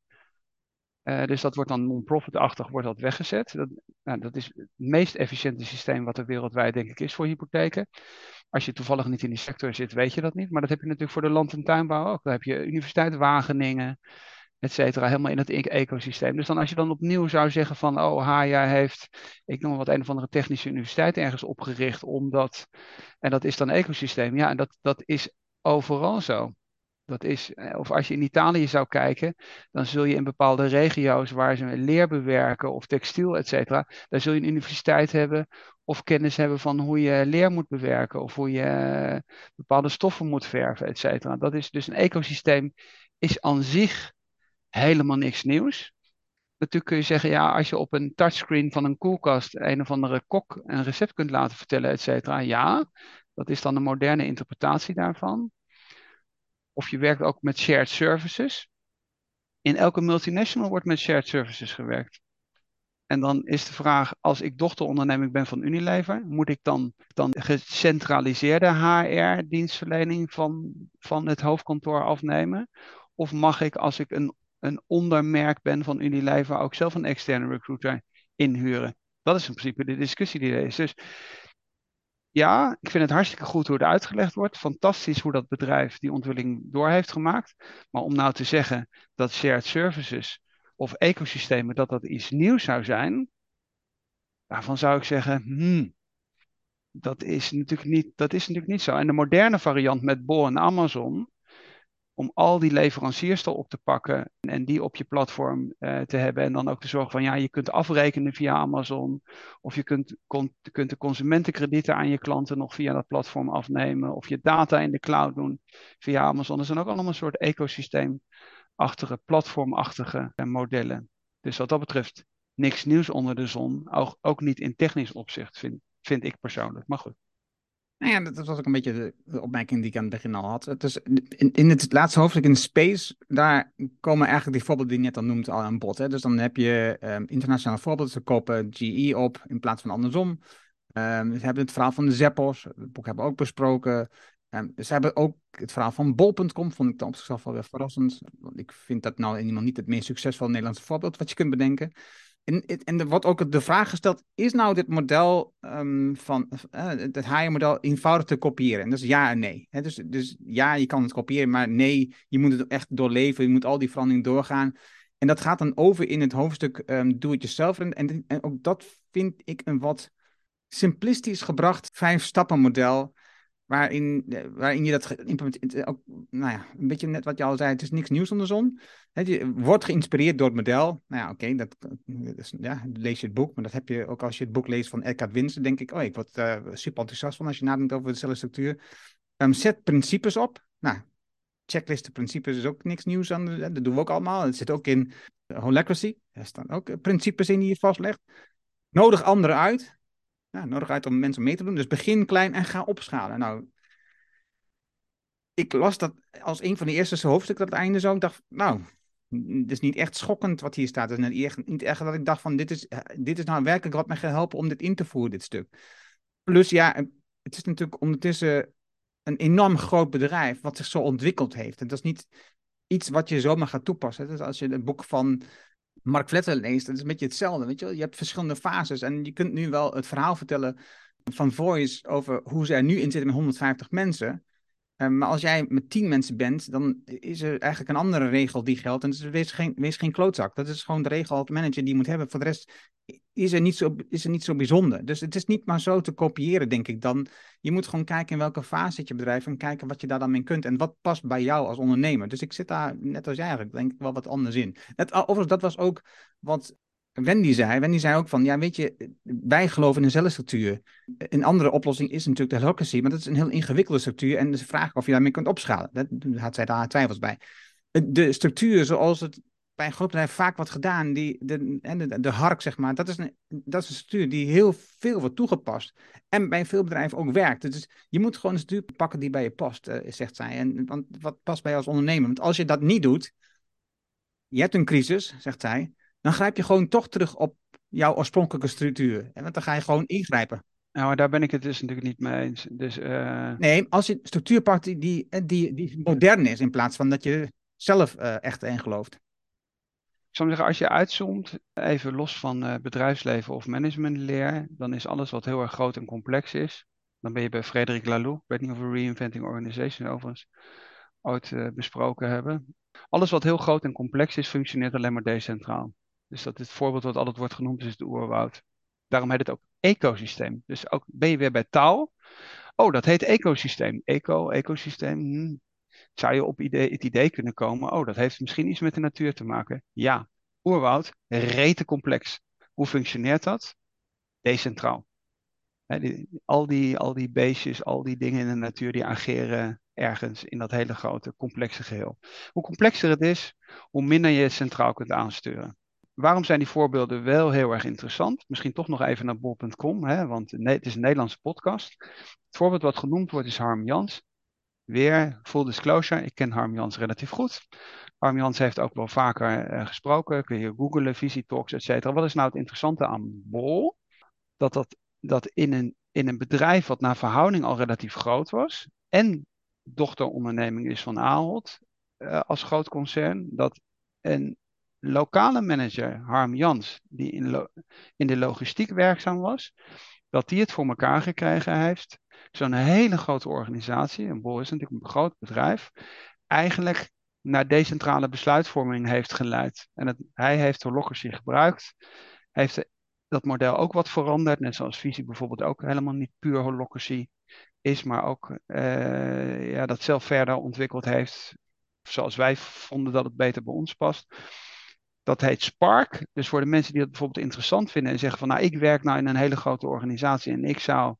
Uh, dus dat wordt dan non-profit-achtig wordt dat weggezet. Dat, nou, dat is het meest efficiënte systeem wat er wereldwijd denk ik is voor hypotheken. Als je toevallig niet in die sector zit, weet je dat niet. Maar dat heb je natuurlijk voor de land- en tuinbouw ook. Dan heb je Universiteit Wageningen, et cetera, helemaal in het e-, ecosysteem. Dus dan als je dan opnieuw zou zeggen van, oh, Haya heeft, ik noem wat een of andere technische universiteit ergens opgericht, omdat, en dat is dan ecosysteem. Ja, en dat, dat is overal zo. Dat is, eh, of als je in Italië zou kijken, dan zul je in bepaalde regio's waar ze leer bewerken of textiel, et cetera, daar zul je een universiteit hebben of kennis hebben van hoe je leer moet bewerken of hoe je eh, bepaalde stoffen moet verven, et cetera. Dat is dus een ecosysteem is aan zich helemaal niks nieuws. Natuurlijk kun je zeggen, ja, als je op een touchscreen van een koelkast een of andere kok een recept kunt laten vertellen, et cetera, ja, dat is dan een moderne interpretatie daarvan of je werkt ook met shared services. In elke multinational wordt met shared services gewerkt. En dan is de vraag, als ik dochteronderneming ben van Unilever, moet ik dan, dan gecentraliseerde HR-dienstverlening van, van het hoofdkantoor afnemen? Of mag ik, als ik een, een ondermerk ben van Unilever, ook zelf een externe recruiter inhuren? Dat is in principe de discussie die er is. Dus ja, ik vind het hartstikke goed hoe het uitgelegd wordt. Fantastisch hoe dat bedrijf die ontwikkeling door heeft gemaakt. Maar om nou te zeggen dat shared services of ecosystemen, dat dat iets nieuws zou zijn, daarvan zou ik zeggen, hmm, dat, is natuurlijk niet, dat is natuurlijk niet zo. En de moderne variant met Bol en Amazon, om al die leveranciers erop te pakken en die op je platform uh, te hebben. En dan ook te zorgen van ja, je kunt afrekenen via Amazon. Of je kunt, kunt de consumentenkredieten aan je klanten nog via dat platform afnemen. Of je data in de cloud doen via Amazon. Dat zijn ook allemaal een soort ecosysteemachtige, platformachtige uh, modellen. Dus wat dat betreft niks nieuws onder de zon. Ook, ook niet in technisch opzicht, vind, vind ik persoonlijk. Maar goed. Nou ja, dat was ook een beetje de opmerking die ik aan het begin al had. Is, in, in het laatste hoofdstuk in Space, daar komen eigenlijk die voorbeelden die je net al noemt al aan bod. Hè? Dus dan heb je um, internationale voorbeelden. Ze kopen GE op in plaats van andersom. Um, ze hebben het verhaal van de Zeppos, het boek hebben we ook besproken. Um, ze hebben ook het verhaal van bol.com, vond ik dan op zichzelf wel weer verrassend. Want ik vind dat nou eenmaal niet het meest succesvolle Nederlandse voorbeeld wat je kunt bedenken. En, en wordt ook de vraag gesteld: is nou dit model um, van uh, het HR-model eenvoudig te kopiëren? En dat is ja en nee. dus, dus ja, je kan het kopiëren, maar nee, je moet het echt doorleven. Je moet al die veranderingen doorgaan. En dat gaat dan over in het hoofdstuk um, Doe het jezelf. En, en, en, ook dat vind ik een wat simplistisch gebracht vijf-stappen model waarin, eh, waarin je dat. Eh, ook, nou ja, een beetje net wat je al zei, het is niks nieuws onder de zon. je wordt geïnspireerd door het model. Nou ja, oké, dat, ja, lees je het boek, maar dat heb je ook als je het boek leest van Eckhart Winsen, denk ik, oh, ik word uh, super enthousiast van als je nadenkt over dezelfde structuur. Um, zet principes op. Nou, checklisten principes is ook niks nieuws aan, dat doen we ook allemaal. Het zit ook in Holacracy, er staan ook principes in die je vastlegt. Nodig anderen uit ja, nodig uit om mensen mee te doen. Dus begin klein en ga opschalen. Nou, ik las dat als een van de eerste hoofdstukken dat het einde zo. Ik dacht, nou, het is niet echt schokkend wat hier staat. Het is niet echt, dat ik dacht van, dit is, dit is nou werkelijk wat mij helpen om dit in te voeren, dit stuk. Plus, ja, het is natuurlijk ondertussen een enorm groot bedrijf wat zich zo ontwikkeld heeft. En dat is niet iets wat je zomaar gaat toepassen. Dus als je het boek van Mark Vletter leest, dat is een beetje hetzelfde. Weet je, je hebt verschillende fases en je kunt nu wel het verhaal vertellen van Voice over hoe ze er nu in zitten met 150 mensen. Ehm, maar als jij met 10 mensen bent, dan is er eigenlijk een andere regel die geldt. En is wees geen, wees geen klootzak. Dat is gewoon de regel als manager die je moet hebben. Voor de rest is er, niet zo, is er niet zo bijzonder. Dus het is niet maar zo te kopiëren, denk ik dan. Je moet gewoon kijken in welke fase zit je bedrijf en kijken wat je daar dan mee kunt. En wat past bij jou als ondernemer. Dus ik zit daar, net als jij eigenlijk, denk ik wel wat anders in. Net, overigens, dat was ook wat Wendy zei. Wendy zei ook van, ja weet je, wij geloven in een cellenstructuur. Een andere oplossing is natuurlijk de holocracy, maar dat is een heel ingewikkelde structuur. En de vraag of je daarmee kunt opschalen. Daar had zij daar twijfels bij. De structuur zoals het bij een groot bedrijf vaak wordt gedaan, die, de, de, de hark zeg maar, dat is, een, dat is een structuur die heel veel wordt toegepast. En bij veel bedrijven ook werkt. Dus je moet gewoon een structuur pakken die bij je past, uh, zegt zij. En want wat past bij je als ondernemer? Want als je dat niet doet, je hebt een crisis, zegt zij, dan grijp je gewoon toch terug op jouw oorspronkelijke structuur. En want dan ga je gewoon ingrijpen. Nou, maar daar ben ik het dus natuurlijk niet mee eens. Dus, uh... Nee, als je structuur pakt die, die, die, die modern is, in plaats van dat je zelf uh, echt in gelooft. Ik zou zeggen, als je uitzoomt, even los van uh, bedrijfsleven of managementleer, dan is alles wat heel erg groot en complex is. Dan ben je bij Frederik Laloux, weet niet of we Reinventing Organization overigens ooit besproken hebben. Alles wat heel groot en complex is, functioneert alleen maar decentraal. Dus dat het voorbeeld wat altijd wordt genoemd, is het oerwoud. Daarom heet het ook ecosysteem. Dus ook ben je weer bij taal. Oh, dat heet ecosysteem. Eco, ecosysteem. Hm. Zou je op idee, het idee kunnen komen, oh, dat heeft misschien iets met de natuur te maken? Ja, oerwoud, rete complex. Hoe functioneert dat? Decentraal. die, al, die, al die beestjes, al die dingen in de natuur, die ageren ergens in dat hele grote, complexe geheel. Hoe complexer het is, hoe minder je het centraal kunt aansturen waarom zijn die voorbeelden wel heel erg interessant? Misschien toch nog even naar bol.com, want het is een Nederlandse podcast. Het voorbeeld wat genoemd wordt is Harm Jans. Weer full disclosure, ik ken Harm Jans relatief goed. Harm Jans heeft ook wel vaker uh, gesproken, kun je googlen, visietalks, et cetera. Wat is nou het interessante aan Bol? Dat dat, dat in, een, in een bedrijf wat naar verhouding al relatief groot was en dochteronderneming is van Ahold uh, als groot concern, dat een lokale manager, Harm Jans, die in, in de logistiek werkzaam was, dat die het voor elkaar gekregen heeft. Zo'n hele grote organisatie, een Bol is natuurlijk een groot bedrijf, eigenlijk naar decentrale besluitvorming heeft geleid. En het, hij heeft Holocracy gebruikt, heeft dat model ook wat veranderd, net zoals Visie bijvoorbeeld ook helemaal niet puur Holocracy is, maar ook uh, ja, dat zelf verder ontwikkeld heeft, zoals wij vonden dat het beter bij ons past. Dat heet Spark. Dus voor de mensen die dat bijvoorbeeld interessant vinden en zeggen van nou ik werk nou in een hele grote organisatie en ik zou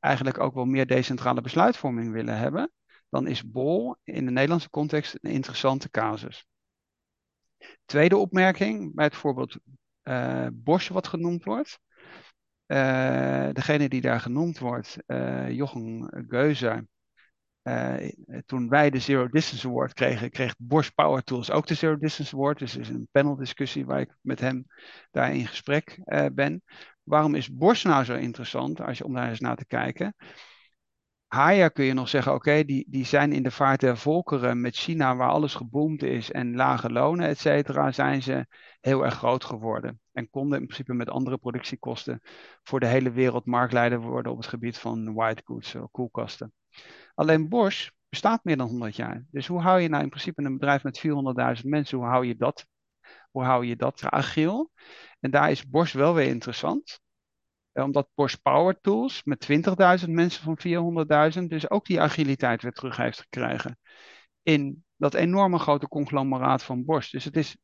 eigenlijk ook wel meer decentrale besluitvorming willen hebben, dan is BOL in de Nederlandse context een interessante casus. Tweede opmerking bij het voorbeeld uh, Bosch wat genoemd wordt. degene die daar genoemd wordt, Jochen Geuze, toen wij de Zero Distance Award kregen, kreeg Bosch Power Tools ook de Zero Distance Award. Dus is een paneldiscussie waar ik met hem daar in gesprek ben. Waarom is Bosch nou zo interessant, als je, om daar eens naar te kijken? Haya kun je nog zeggen, oké, die, die zijn in de vaart der volkeren met China, waar alles geboomd is en lage lonen, et cetera, zijn ze heel erg groot geworden. En konden in principe met andere productiekosten voor de hele wereld marktleider worden op het gebied van white goods, koelkasten. Alleen Bosch bestaat meer dan 100 jaar. Dus hoe hou je nou in principe een bedrijf met 400.000 mensen, hoe hou je dat? Hoe hou je dat agiel? En daar is Bosch wel weer interessant. Eh, omdat Bosch Power Tools met 20.000 mensen van 400.000 dus ook die agiliteit weer terug heeft gekregen. In dat enorme grote conglomeraat van Bosch. Dus het is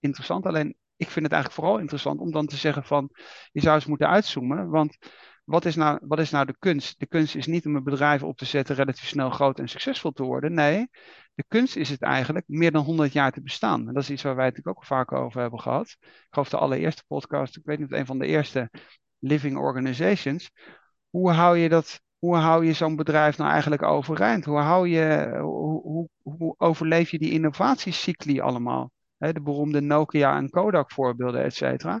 interessant. Alleen ik vind het eigenlijk vooral interessant om dan te zeggen van je zou eens moeten uitzoomen. Want wat is, nou, wat is nou de kunst? De kunst is niet om een bedrijf op te zetten relatief snel groot en succesvol te worden. Nee, de kunst is het eigenlijk meer dan 100 jaar te bestaan. En dat is iets waar wij het ook vaak over hebben gehad. Ik geloof de allereerste podcast, ik weet niet, een van de eerste living organizations. Hoe hou je dat? Hoe hou je zo'n bedrijf nou eigenlijk overeind? Hoe, hou je, hoe, hoe, hoe overleef je die innovatiecycli allemaal? de beroemde Nokia en Kodak voorbeelden, et cetera.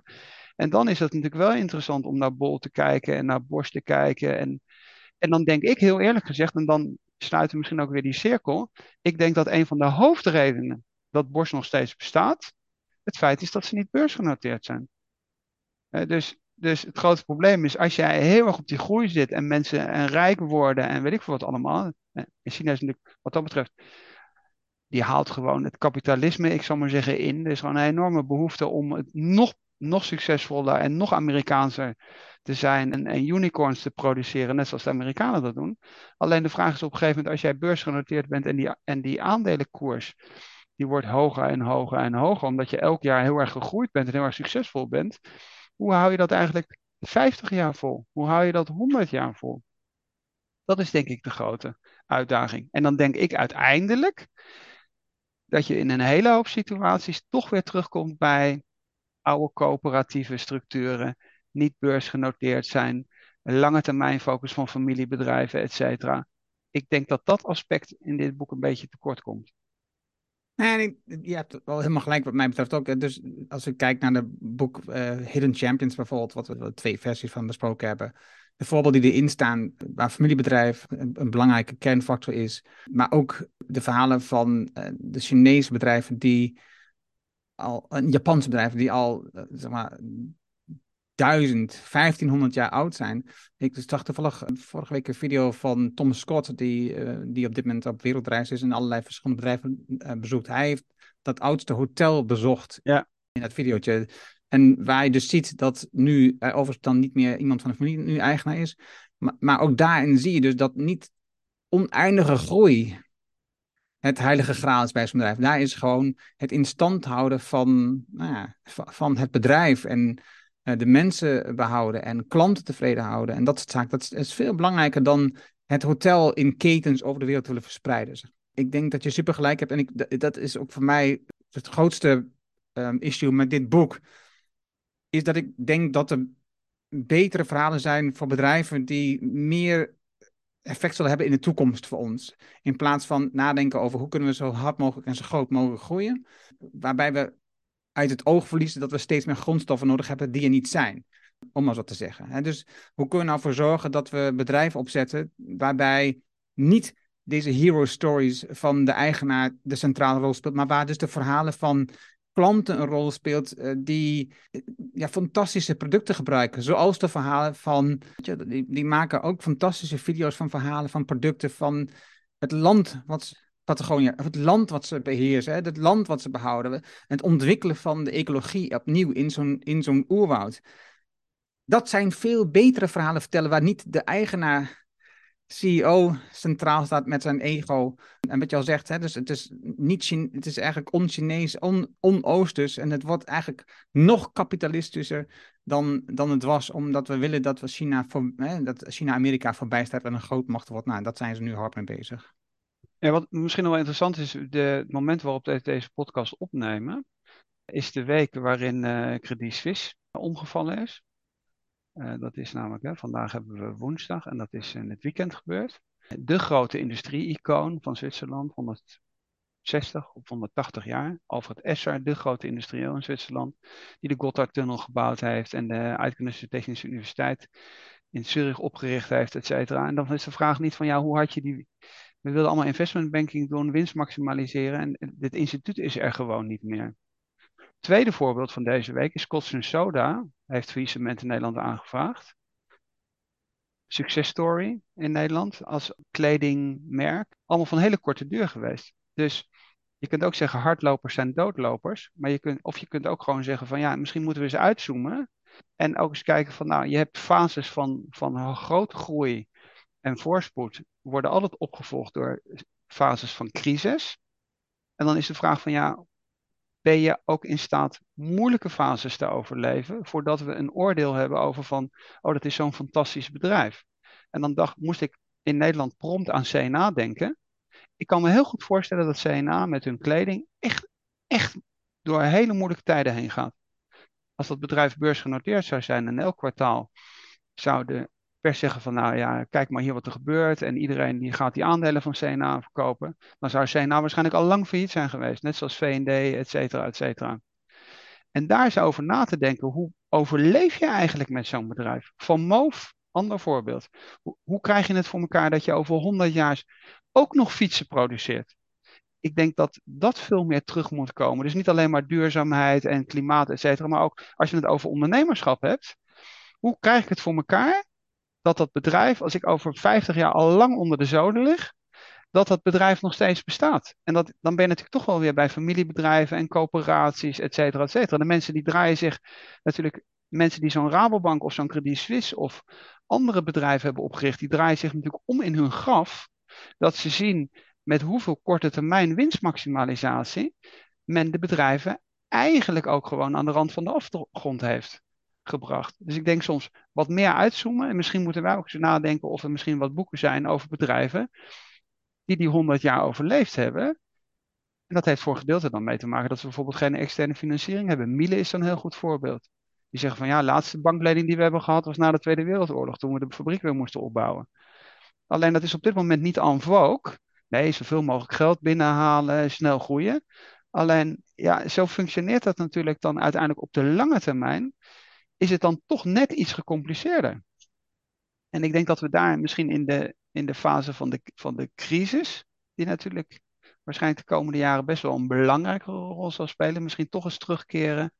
En dan is het natuurlijk wel interessant om naar Bol te kijken en naar Bosch te kijken. En, en dan denk ik heel eerlijk gezegd, en dan sluiten we misschien ook weer die cirkel. Ik denk dat een van de hoofdredenen dat Bosch nog steeds bestaat, het feit is dat ze niet beursgenoteerd zijn. dus, dus het grote probleem is, als jij heel erg op die groei zit en mensen en rijk worden en weet ik veel wat allemaal. En China is natuurlijk wat dat betreft die haalt gewoon het kapitalisme, ik zal maar zeggen, in. Er is gewoon een enorme behoefte om het nog nog succesvoller en nog Amerikaanser te zijn en, en, unicorns te produceren, net zoals de Amerikanen dat doen. Alleen de vraag is op een gegeven moment, als jij beursgenoteerd bent en die, en die aandelenkoers, die wordt hoger en hoger en hoger, omdat je elk jaar heel erg gegroeid bent en heel erg succesvol bent. Hoe hou je dat eigenlijk 50 jaar vol? Hoe hou je dat 100 jaar vol? Dat is denk ik de grote uitdaging. En dan denk ik uiteindelijk dat je in een hele hoop situaties toch weer terugkomt bij oude coöperatieve structuren, niet beursgenoteerd zijn, lange termijn focus van familiebedrijven, et cetera. Ik denk dat dat aspect in dit boek een beetje tekort komt. Nee, je hebt wel helemaal gelijk wat mij betreft ook. Dus als ik kijk naar het boek uh, Hidden Champions bijvoorbeeld, wat we twee versies van besproken hebben. De voorbeelden die erin staan, waar familiebedrijf een, belangrijke kernfactor is. Maar ook de verhalen van uh, de Chinese bedrijven die al een Japanse bedrijf die al eh, zeg maar 1000, 1500 jaar oud zijn. Ik zag toevallig vorige week een video van Tom Scott, die, uh, die op dit moment op wereldreis is en allerlei verschillende bedrijven uh, bezoekt. Hij heeft dat oudste hotel bezocht ja. in dat videootje. En waar je dus ziet dat nu er overigens dan niet meer iemand van de familie nu eigenaar is. Maar, maar ook daarin zie je dus dat niet oneindige groei het heilige graal is bij zo'n bedrijf. Daar is gewoon het in stand houden van, nou ja, van het bedrijf en uh, de mensen behouden en klanten tevreden houden. En dat soort zaken. Dat is, veel belangrijker dan het hotel in ketens over de wereld willen verspreiden. Ik denk dat je super gelijk hebt. En ik, dat is ook voor mij het grootste um, issue met dit boek. Is dat ik denk dat er betere verhalen zijn voor bedrijven die meer effect zullen hebben in de toekomst voor ons. In plaats van nadenken over hoe kunnen we zo hard mogelijk en zo groot mogelijk groeien. Waarbij we uit het oog verliezen dat we steeds meer grondstoffen nodig hebben die er niet zijn. Om maar zo te zeggen. Dus hoe kunnen we nou voor zorgen dat we bedrijven opzetten waarbij niet deze hero stories van de eigenaar de centrale rol speelt, maar waar dus de verhalen van klanten een rol speelt uh, die eh, ja, fantastische producten gebruiken. Zoals de verhalen van, die, die maken ook fantastische video's van verhalen van producten van het land wat Patagonië, het land wat ze beheersen, het land wat ze behouden, het ontwikkelen van de ecologie opnieuw in zo'n, in zo'n oerwoud. Dat zijn veel betere verhalen vertellen waar niet de eigenaar CEO centraal staat met zijn ego. En wat je al zegt, hè, dus het is, niet het is eigenlijk on-Chinees, on-Oosters. en het wordt eigenlijk nog kapitalistischer dan, dan het was. Omdat we willen dat, we China, hè, dat China Amerika voorbij staat en een grootmacht wordt. Nou, dat zijn ze nu hard mee bezig. Ja, wat misschien wel interessant is, de, het moment waarop we deze podcast opnemen, is de week waarin uh, Credit Suisse omgevallen is. Uh, dat is namelijk, hè, vandaag hebben we woensdag en dat is in het weekend gebeurd. De grote industrie-icoon van Zwitserland, 160 of 180 jaar. Alfred Esser, de grote industrieel in Zwitserland, die de Gotthardtunnel gebouwd heeft en de Eidgenössische Technische Universiteit in Zurich opgericht heeft, et cetera. En dan is de vraag niet van, ja, hoe had je die... We wilden allemaal investment banking doen, winst maximaliseren en dit instituut is er gewoon niet meer. Tweede voorbeeld van deze week is Scotch Soda, heeft faillissement in Nederland aangevraagd. Successtory in Nederland als kledingmerk. Allemaal van hele korte duur geweest. Dus je kunt ook zeggen hardlopers zijn doodlopers. Maar je kunt, of je kunt ook gewoon zeggen van ja, misschien moeten we eens uitzoomen. En ook eens kijken van nou, je hebt fases van, van grote groei en voorspoed. Worden altijd opgevolgd door fases van crisis. En dan is de vraag van ja, ben je ook in staat moeilijke fases te overleven voordat we een oordeel hebben over van, oh dat is zo'n fantastisch bedrijf. En dan dacht, moest ik in Nederland prompt aan CNA denken. Ik kan me heel goed voorstellen dat CNA met hun kleding echt, echt door hele moeilijke tijden heen gaat. Als dat bedrijf beursgenoteerd zou zijn en elk kwartaal zou de pers zeggen van nou ja, kijk maar hier wat er gebeurt en iedereen die gaat die aandelen van CNA verkopen, dan zou CNA waarschijnlijk al lang failliet zijn geweest, net zoals V&D, et cetera, et cetera. En daar is over na te denken, hoe overleef je eigenlijk met zo'n bedrijf? Van Moof, ander voorbeeld. Hoe, hoe krijg je het voor elkaar dat je over 100 jaar ook nog fietsen produceert? ik denk dat dat veel meer terug moet komen. Dus niet alleen maar duurzaamheid en klimaat, et cetera, maar ook als je het over ondernemerschap hebt. Hoe krijg ik het voor elkaar dat dat bedrijf, als ik over 50 jaar al lang onder de zoden lig, dat dat bedrijf nog steeds bestaat. En dat, dan ben je natuurlijk toch wel weer bij familiebedrijven en coöperaties, et cetera, et cetera. De mensen die draaien zich natuurlijk, mensen die zo'n Rabobank of zo'n Credit Suisse of andere bedrijven hebben opgericht, die draaien zich natuurlijk om in hun graf, dat ze zien met hoeveel korte termijn winstmaximalisatie men de bedrijven eigenlijk ook gewoon aan de rand van de afgrond heeft gebracht. Dus ik denk soms wat meer uitzoomen. En misschien moeten wij ook eens nadenken of er misschien wat boeken zijn over bedrijven die die 100 jaar overleefd hebben. En dat heeft voor gedeelte dan mee te maken dat ze bijvoorbeeld geen externe financiering hebben. Miele is dan een heel goed voorbeeld. Die zeggen van ja, de laatste banklening die we hebben gehad was na de Tweede Wereldoorlog, toen we de fabriek weer moesten opbouwen. Alleen dat is op dit moment niet en vogue. Nee, zoveel mogelijk geld binnenhalen, snel groeien. Alleen, ja, zo functioneert dat natuurlijk dan uiteindelijk op de lange termijn is het dan toch net iets gecompliceerder. En ik denk dat we daar misschien in de, in de fase van de, van de crisis, die natuurlijk waarschijnlijk de komende jaren best wel een belangrijke rol zal spelen, misschien toch eens terugkeren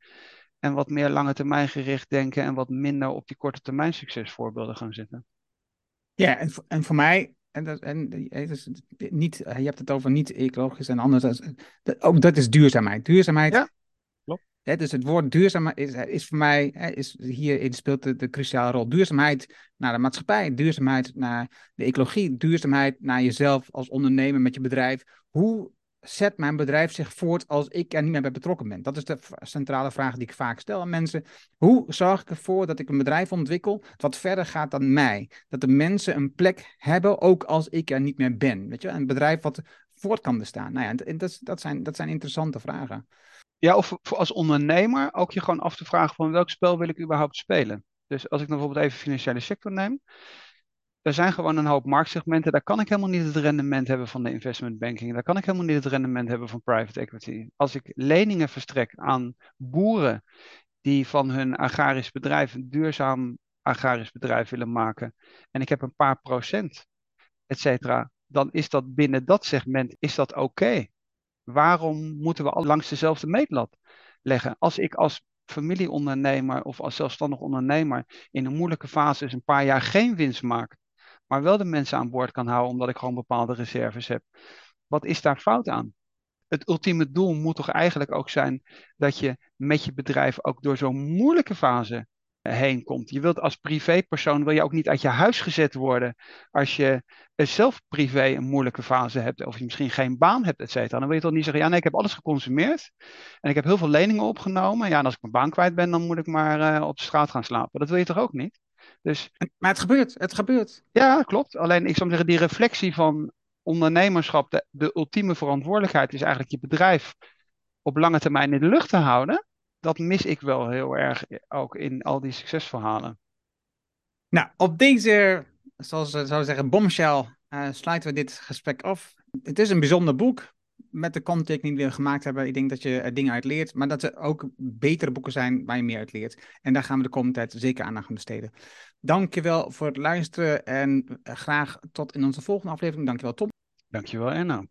en wat meer lange termijn gericht denken en wat minder op die korte termijn succesvoorbeelden gaan zitten. Ja, en, en voor mij, en, dat, en niet, je hebt het over niet ecologisch en anders, ook dat is duurzaamheid. Duurzaamheid ja dus het woord duurzaamheid is, is voor mij, is, hierin speelt de, cruciale rol. Duurzaamheid naar de maatschappij, duurzaamheid naar de ecologie, duurzaamheid naar jezelf als ondernemer met je bedrijf. Hoe zet mijn bedrijf zich voort als ik er niet meer bij betrokken ben? Dat is de centrale vraag die ik vaak stel aan mensen. Hoe zorg ik ervoor dat ik een bedrijf ontwikkel wat verder gaat dan mij? Dat de mensen een plek hebben, ook als ik er niet meer ben. Weet je? Een bedrijf wat voort kan bestaan. Nou ja, en dat, zijn, dat zijn interessante vragen. Ja, of als ondernemer ook je gewoon af te vragen van welk spel wil ik überhaupt spelen. Dus als ik dan bijvoorbeeld even financiële sector neem. Er zijn gewoon een hoop marktsegmenten. Daar kan ik helemaal niet het rendement hebben van de investment banking. Daar kan ik helemaal niet het rendement hebben van private equity. Als ik leningen verstrek aan boeren die van hun agrarisch bedrijf een duurzaam agrarisch bedrijf willen maken. En ik heb een paar procent, et cetera. Dan is dat binnen dat segment is dat oké. Waarom moeten we al langs dezelfde meetlat leggen? Als ik als familieondernemer of als zelfstandig ondernemer in een moeilijke fase eens een paar jaar geen winst maak, maar wel de mensen aan boord kan houden omdat ik gewoon bepaalde reserves heb. Wat is daar fout aan? Het ultieme doel moet toch eigenlijk ook zijn dat je met je bedrijf ook door zo'n moeilijke fase heen komt. Je wilt als privépersoon wil je ook niet uit je huis gezet worden als je zelf privé een moeilijke fase hebt of je misschien geen baan hebt, et cetera. Dan wil je toch niet zeggen, ja nee, ik heb alles geconsumeerd en ik heb heel veel leningen opgenomen. Ja, en als ik mijn baan kwijt ben, dan moet ik maar uh, op de straat gaan slapen. Dat wil je toch ook niet? Dus, maar het gebeurt, het gebeurt. Ja, klopt. Alleen ik zou zeggen, die reflectie van ondernemerschap, de, de ultieme verantwoordelijkheid is eigenlijk je bedrijf op lange termijn in de lucht te houden dat mis ik wel heel erg ook in al die succesverhalen. Nou, op deze, zoals we zouden zeggen, bombshell uh, sluiten we dit gesprek af. Het is een bijzonder boek met de kanttekening die we gemaakt hebben. Ik denk dat je er dingen uit leert, maar dat er ook betere boeken zijn waar je meer uit leert. En daar gaan we de komende tijd zeker aandacht aan besteden. Dankjewel voor het luisteren en graag tot in onze volgende aflevering. Dankjewel Tom. Dankjewel Enna.